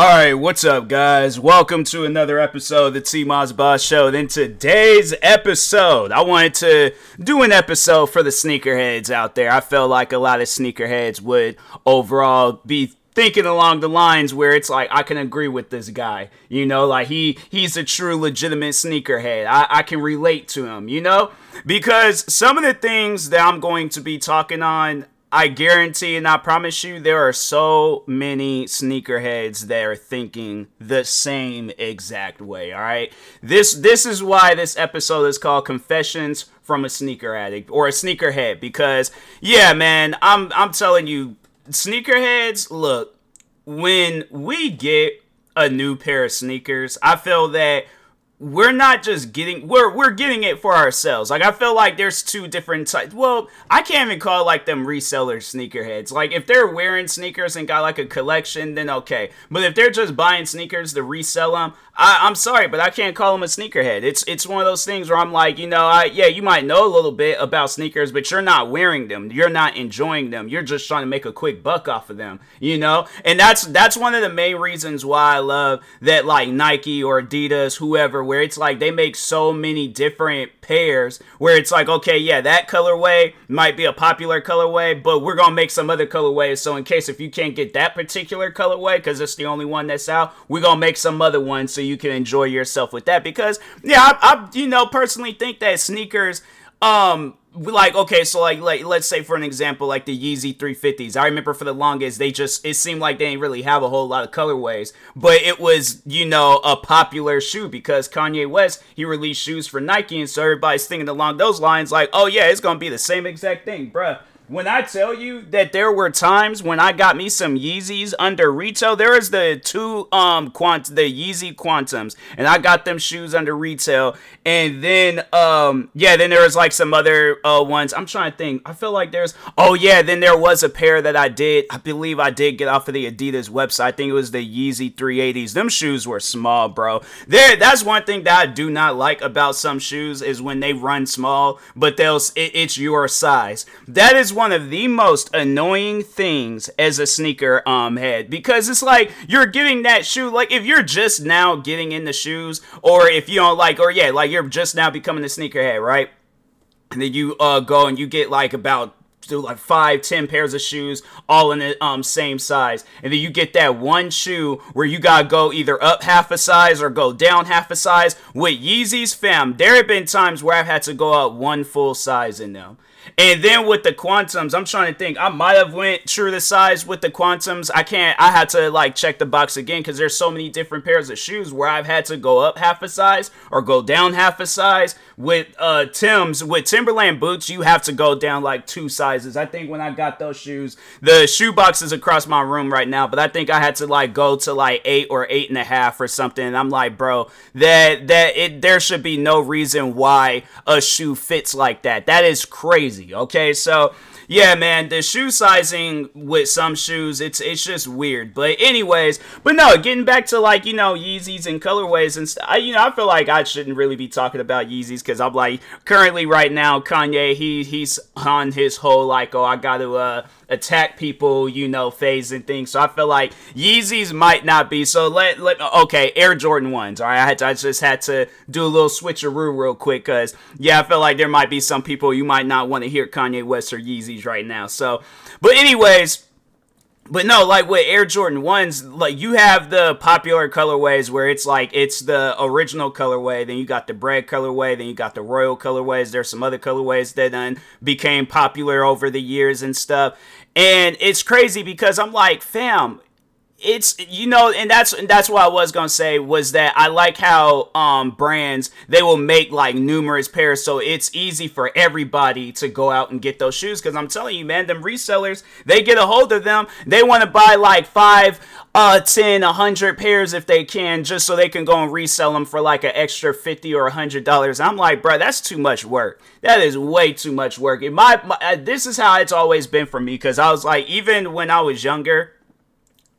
All right, what's up, guys? Welcome to another episode of the T Moss Boss Show. In today's episode, I wanted to do an episode for the sneakerheads out there. I felt like a lot of sneakerheads would overall be thinking along the lines where it's like I can agree with this guy. You know, like he he's a true legitimate sneakerhead. I, I can relate to him, you know? Because some of the things that I'm going to be talking on I guarantee and I promise you, there are so many sneakerheads that are thinking the same exact way. All right, this this is why this episode is called "Confessions from a Sneaker Addict" or a sneakerhead. Because yeah, man, I'm I'm telling you, sneakerheads. Look, when we get a new pair of sneakers, I feel that we're not just getting we're we're getting it for ourselves. Like I feel like there's two different types. Well, I can't even call like them reseller sneakerheads. Like if they're wearing sneakers and got like a collection, then okay. But if they're just buying sneakers to resell them, I, am sorry, but I can't call them a sneakerhead. It's it's one of those things where I'm like, you know, I yeah, you might know a little bit about sneakers, but you're not wearing them. You're not enjoying them. You're just trying to make a quick buck off of them, you know. And that's that's one of the main reasons why I love that like Nike or Adidas, whoever where it's like they make so many different pairs where it's like, okay, yeah, that colorway might be a popular colorway, but we're gonna make some other colorways. So in case if you can't get that particular colorway because it's the only one that's out, we're gonna make some other one so you can enjoy yourself with that. Because yeah, I, I you know personally think that sneakers um like okay so like like let's say for an example like the yeezy 350s i remember for the longest they just it seemed like they didn't really have a whole lot of colorways but it was you know a popular shoe because kanye west he released shoes for nike and so everybody's thinking along those lines like oh yeah it's gonna be the same exact thing bruh when I tell you that there were times when I got me some Yeezys under retail, there is the two um quant the Yeezy Quantums, and I got them shoes under retail, and then um yeah, then there was like some other uh ones. I'm trying to think. I feel like there's oh yeah, then there was a pair that I did. I believe I did get off of the Adidas website. I think it was the Yeezy 380s. Them shoes were small, bro. There, that's one thing that I do not like about some shoes is when they run small, but they'll it, it's your size. That is one of the most annoying things as a sneaker um head because it's like you're getting that shoe like if you're just now getting in the shoes or if you don't like or yeah like you're just now becoming a sneakerhead right and then you uh go and you get like about do like five, ten pairs of shoes, all in the um, same size, and then you get that one shoe where you gotta go either up half a size or go down half a size. With Yeezys, fam, there have been times where I've had to go up one full size in them. And then with the quantums, I'm trying to think. I might have went true to size with the quantums. I can't. I had to like check the box again because there's so many different pairs of shoes where I've had to go up half a size or go down half a size. With uh Tim's, with Timberland boots, you have to go down like two sizes. I think when I got those shoes, the shoe box is across my room right now, but I think I had to like go to like eight or eight and a half or something. And I'm like, bro, that that it there should be no reason why a shoe fits like that. That is crazy crazy. Okay, so yeah, man, the shoe sizing with some shoes, it's it's just weird. But anyways, but no, getting back to like you know Yeezys and colorways and stuff. You know, I feel like I shouldn't really be talking about Yeezys because I'm like currently right now Kanye he he's on his whole like oh I got to uh attack people, you know, phase and things. So I feel like Yeezys might not be. So let let okay, Air Jordan ones. All right, I had to, I just had to do a little switcheroo real quick because yeah, I feel like there might be some people you might not want to hear Kanye West or Yeezys right now. So, but anyways. But no, like with Air Jordan 1s, like you have the popular colorways where it's like it's the original colorway, then you got the bread colorway, then you got the royal colorways. There's some other colorways that then became popular over the years and stuff. And it's crazy because I'm like, fam, it's you know and that's and that's what i was gonna say was that i like how um brands they will make like numerous pairs. So it's easy for everybody to go out and get those shoes because i'm telling you man them resellers they get a hold of them. They want to buy like five uh 10 100 pairs if they can just so they can go and resell them for like an extra 50 or 100 dollars. I'm like bro that's too much work. That is way too much work. In my, my uh, this is how it's always been for me because i was like even when i was younger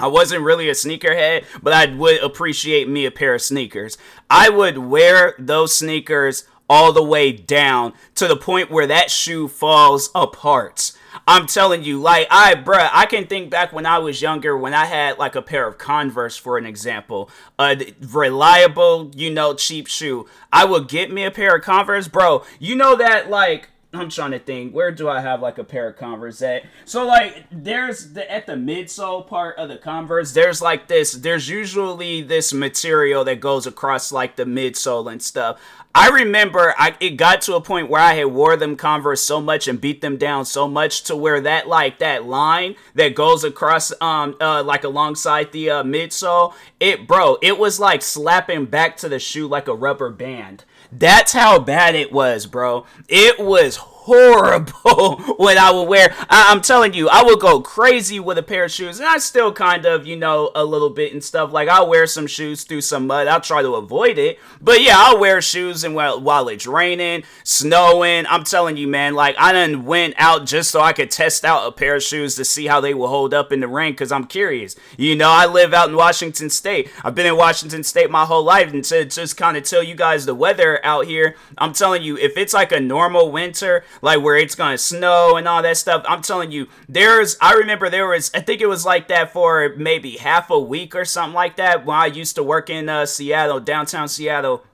I wasn't really a sneakerhead, but I would appreciate me a pair of sneakers. I would wear those sneakers all the way down to the point where that shoe falls apart. I'm telling you, like I, bruh, I can think back when I was younger, when I had like a pair of Converse, for an example, a reliable, you know, cheap shoe. I would get me a pair of Converse, bro. You know that like I'm trying to think. Where do I have like a pair of Converse at? So like, there's the at the midsole part of the Converse. There's like this. There's usually this material that goes across like the midsole and stuff. I remember I it got to a point where I had wore them Converse so much and beat them down so much to where that like that line that goes across um uh like alongside the uh, midsole, it bro, it was like slapping back to the shoe like a rubber band. That's how bad it was, bro. It was horrible when I would wear. I, am telling you, I would go crazy with a pair of shoes, and I still kind of, you know, a little bit and stuff. Like I'll wear some shoes through some mud. I'll try to avoid it, but yeah, I'll wear shoes and while, while it's raining, snowing. I'm telling you, man. Like I done went out just so I could test out a pair of shoes to see how they will hold up in the rain because I'm curious. You know, I live out in Washington State. I've been in Washington State my whole life, and to just kind of tell you guys the weather out here, I'm telling you, if it's like a normal winter like where it's gonna snow and all that stuff. I'm telling you, there's I remember there was I think it was like that for maybe half a week or something like that when I used to work in uh, Seattle, downtown Seattle.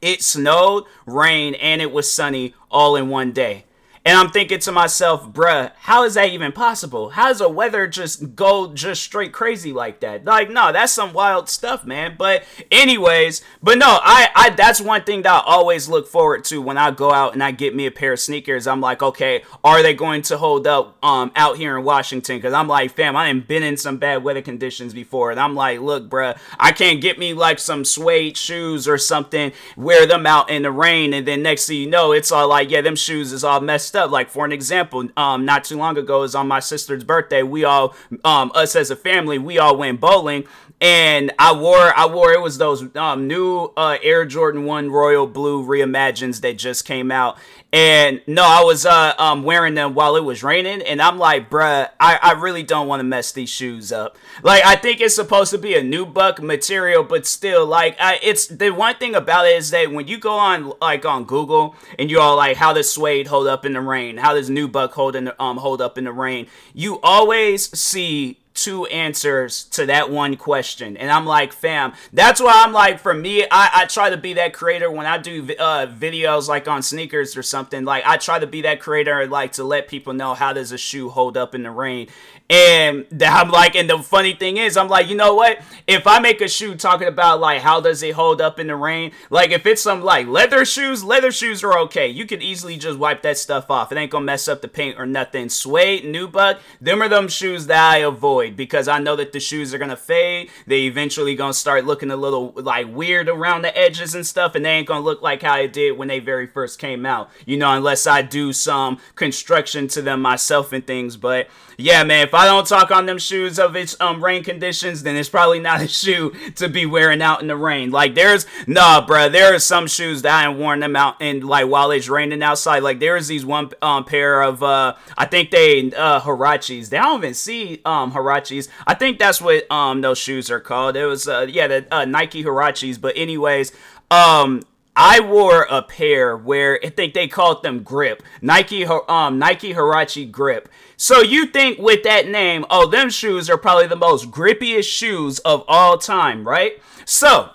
It snowed, rained, and it was sunny all in one day. And I'm thinking to myself, bruh, how is that even possible? How does the weather just go just straight crazy like that? Like, no, that's some wild stuff, man. But anyways, but no, I, I that's one thing that I always look forward to when I go out and I get me a pair of sneakers. I'm like, okay, are they going to hold up um out here in Washington? Because I'm like, fam, I ain't been in some bad weather conditions before. And I'm like, look, bruh, I can't get me like some suede shoes or something, wear them out in the rain, and then next thing you know, it's all like, yeah, them shoes is all messed up. Like for an example, um, not too long ago is on my sister's birthday. We all, um, us as a family, we all went bowling, and I wore, I wore it was those um new uh, Air Jordan One Royal Blue reimagines that just came out, and no, I was uh, um, wearing them while it was raining, and I'm like, bruh, I, I really don't want to mess these shoes up. Like, I think it's supposed to be a nubuck material, but still, like, I, it's the one thing about it is that when you go on like on Google and you're all like, how does suede hold up in the rain? How does nubuck hold in the, um hold up in the rain? You always see two answers to that one question. And I'm like, fam, that's why I'm like, for me, I, I try to be that creator when I do uh, videos like on sneakers or something. Like, I try to be that creator, like, to let people know how does a shoe hold up in the rain. And I'm like, and the funny thing is, I'm like, you know what? If I make a shoe talking about like how does it hold up in the rain, like if it's some like leather shoes, leather shoes are okay. You can easily just wipe that stuff off. It ain't gonna mess up the paint or nothing. Suede, nubuck, them are them shoes that I avoid because I know that the shoes are gonna fade. They eventually gonna start looking a little like weird around the edges and stuff, and they ain't gonna look like how it did when they very first came out. You know, unless I do some construction to them myself and things. But yeah, man, if I don't talk on them shoes of its um rain conditions, then it's probably not a shoe to be wearing out in the rain. Like there's nah, bruh, there are some shoes that I ain't worn them out in like while it's raining outside. Like there's these one um pair of uh I think they uh Huaraches. They don't even see um Huaraches. I think that's what um those shoes are called. It was uh yeah the uh, Nike Huaraches. But anyways, um I wore a pair where I think they called them grip Nike um Nike Huarache grip so you think with that name, oh, them shoes are probably the most grippiest shoes of all time, right? So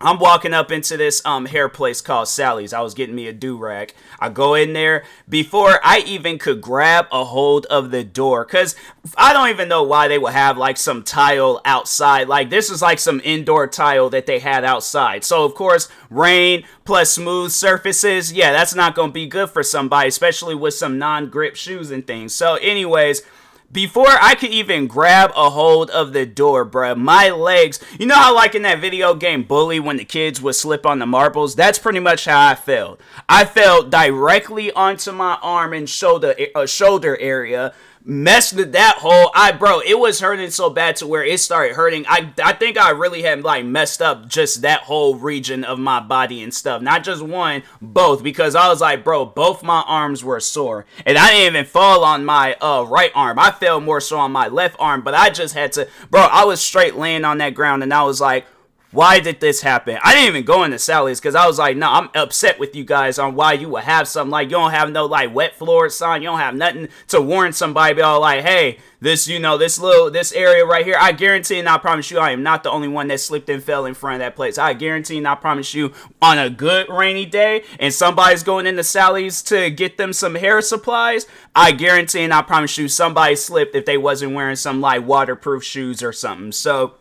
I'm walking up into this um hair place called Sally's. I was getting me a do rag. I go in there before I even could grab a hold of the door, cause I don't even know why they would have like some tile outside. Like this is like some indoor tile that they had outside. So of course, rain plus smooth surfaces, yeah, that's not gonna be good for somebody, especially with some non-grip shoes and things. So, anyways before I could even grab a hold of the door, bruh, my legs, you know how like in that video game Bully when the kids would slip on the marbles? That's pretty much how I felt. I fell directly onto my arm and shoulder uh, shoulder area messed with that whole I bro, it was hurting so bad to where it started hurting. I I think I really had like messed up just that whole region of my body and stuff. Not just one, both because I was like, bro, both my arms were sore. And I didn't even fall on my uh right arm. I fell more so on my left arm, but I just had to bro, I was straight laying on that ground and I was like why did this happen? I didn't even go into Sally's because I was like, no, I'm upset with you guys on why you would have something like you don't have no like wet floor sign, you don't have nothing to warn somebody, be all like, hey, this, you know, this little this area right here. I guarantee and I promise you, I am not the only one that slipped and fell in front of that place. I guarantee and I promise you, on a good rainy day, and somebody's going into Sally's to get them some hair supplies, I guarantee and I promise you, somebody slipped if they wasn't wearing some like waterproof shoes or something. So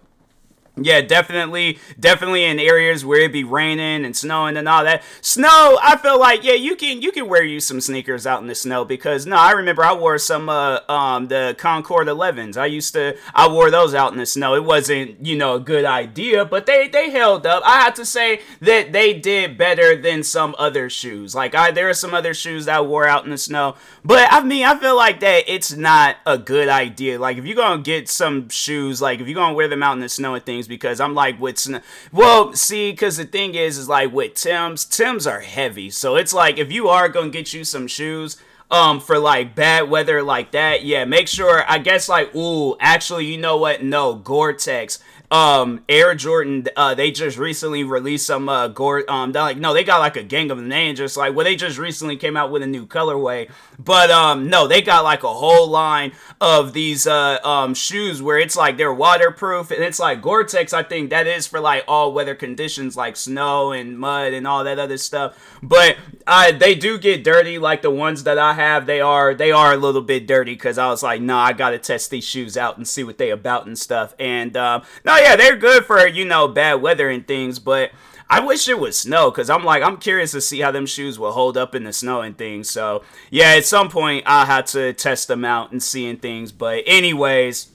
yeah, definitely, definitely in areas where it be raining and snowing and all that. Snow, I feel like yeah, you can you can wear you some sneakers out in the snow because no, I remember I wore some uh um the Concord 11s. I used to I wore those out in the snow. It wasn't you know a good idea, but they they held up. I have to say that they did better than some other shoes. Like I there are some other shoes that I wore out in the snow, but I mean I feel like that it's not a good idea. Like if you're gonna get some shoes, like if you're gonna wear them out in the snow and things because I'm like with well, see, because the thing is, is like with Tim's, Tim's are heavy, so it's like if you are gonna get you some shoes. Um, for like bad weather like that, yeah, make sure. I guess like, ooh, actually, you know what? No, Gore-Tex um Air Jordan uh they just recently released some uh gore um they're like no they got like a gang of ain't just like well they just recently came out with a new colorway but um no they got like a whole line of these uh um shoes where it's like they're waterproof and it's like Gore-Tex I think that is for like all weather conditions like snow and mud and all that other stuff. But uh they do get dirty like the ones that I have they are they are a little bit dirty because I was like no nah, I gotta test these shoes out and see what they about and stuff. And um no yeah, they're good for you know bad weather and things, but I wish it was snow because I'm like I'm curious to see how them shoes will hold up in the snow and things. So yeah, at some point I'll have to test them out and seeing things. But anyways.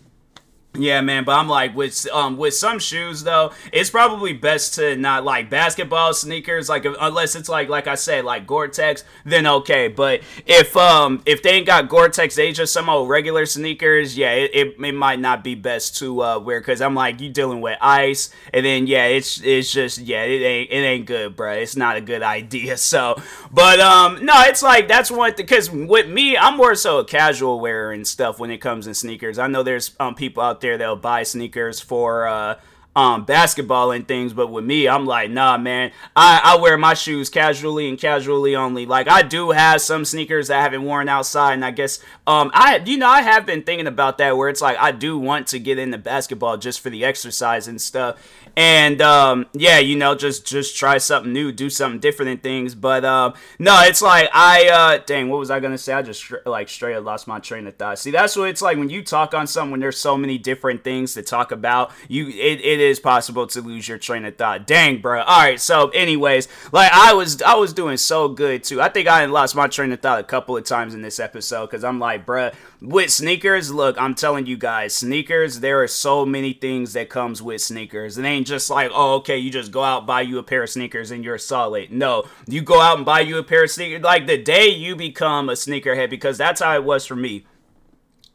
Yeah, man, but I'm like with um with some shoes though, it's probably best to not like basketball sneakers like unless it's like like I said like Gore-Tex, then okay. But if um if they ain't got Gore-Tex, they just some old regular sneakers, yeah, it, it, it might not be best to uh wear cuz I'm like you dealing with ice and then yeah, it's it's just yeah, it ain't it ain't good, bro. It's not a good idea. So, but um no, it's like that's one cuz with me, I'm more so a casual wearer and stuff when it comes to sneakers. I know there's um people out there that'll buy sneakers for uh, um, basketball and things, but with me, I'm like, nah, man. I, I wear my shoes casually and casually only. Like I do have some sneakers that I haven't worn outside, and I guess um I you know I have been thinking about that where it's like I do want to get into basketball just for the exercise and stuff and um, yeah, you know, just just try something new, do something different and things. But um, no, it's like I uh, dang, what was I gonna say? I just like straight up lost my train of thought. See, that's what it's like when you talk on something. When there's so many different things to talk about, you it, it is possible to lose your train of thought. Dang, bro. All right, so anyways, like I was I was doing so good too. I think I lost my train of thought a couple of times in this episode because I'm like, bruh, with sneakers. Look, I'm telling you guys, sneakers. There are so many things that comes with sneakers. It ain't just like, oh, okay, you just go out buy you a pair of sneakers and you're solid. No, you go out and buy you a pair of sneakers. Like the day you become a sneakerhead, because that's how it was for me.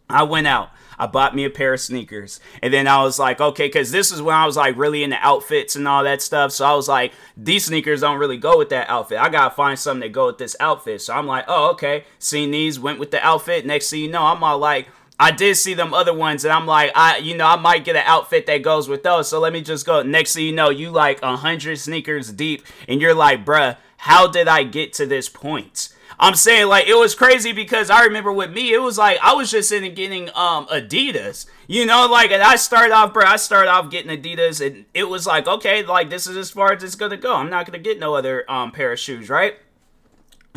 I went out. I bought me a pair of sneakers. And then I was like, okay, because this is when I was like really into outfits and all that stuff. So I was like, these sneakers don't really go with that outfit. I gotta find something that go with this outfit. So I'm like, oh, okay. Seen these, went with the outfit. Next thing you know, I'm all like, I did see them other ones, and I'm like, I, you know, I might get an outfit that goes with those. So let me just go. Next thing you know, you like a hundred sneakers deep, and you're like, bruh, how did I get to this point? I'm saying like it was crazy because I remember with me, it was like I was just in getting um Adidas, you know, like and I started off, bro. I started off getting Adidas, and it was like, okay, like this is as far as it's gonna go. I'm not gonna get no other um pair of shoes, right?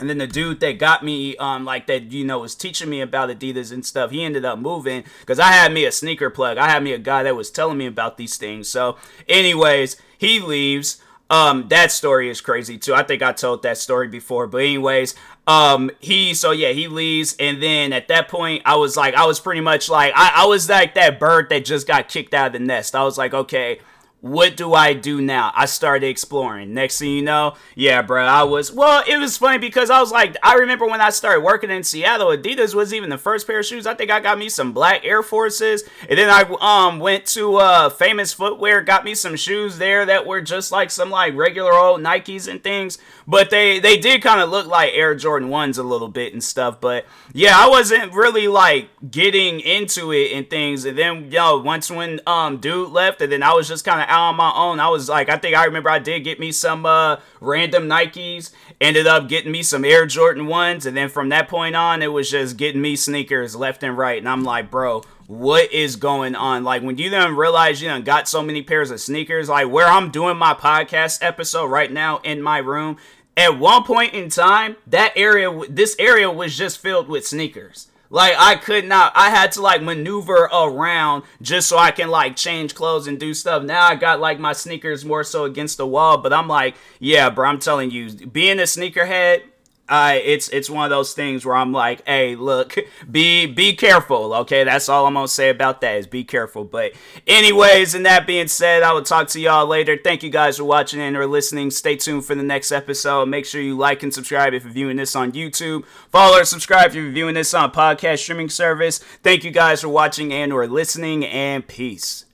And then the dude that got me, um, like that, you know, was teaching me about Adidas and stuff. He ended up moving because I had me a sneaker plug. I had me a guy that was telling me about these things. So, anyways, he leaves. Um, that story is crazy too. I think I told that story before, but anyways, um, he so yeah, he leaves, and then at that point, I was like, I was pretty much like, I, I was like that bird that just got kicked out of the nest. I was like, okay, what do I do now? I started exploring. Next thing you know, yeah, bro, I was well. It was funny because I was like, I remember when I started working in Seattle, Adidas was even the first pair of shoes. I think I got me some black Air Forces, and then I um went to uh Famous Footwear, got me some shoes there that were just like some like regular old Nikes and things, but they they did kind of look like Air Jordan ones a little bit and stuff. But yeah, I wasn't really like getting into it and things. And then yo, once when um dude left, and then I was just kind of on my own. I was like, I think I remember I did get me some uh, random Nikes. Ended up getting me some Air Jordan ones, and then from that point on, it was just getting me sneakers left and right. And I'm like, bro, what is going on? Like when you then realize you done got so many pairs of sneakers, like where I'm doing my podcast episode right now in my room. At one point in time, that area, this area was just filled with sneakers. Like I could not I had to like maneuver around just so I can like change clothes and do stuff. Now I got like my sneakers more so against the wall, but I'm like, yeah, bro, I'm telling you, being a sneakerhead uh, it's it's one of those things where I'm like, hey, look, be be careful, okay? That's all I'm gonna say about that is be careful. But anyways, and that being said, I will talk to y'all later. Thank you guys for watching and or listening. Stay tuned for the next episode. Make sure you like and subscribe if you're viewing this on YouTube. Follow or subscribe if you're viewing this on podcast streaming service. Thank you guys for watching and or listening, and peace.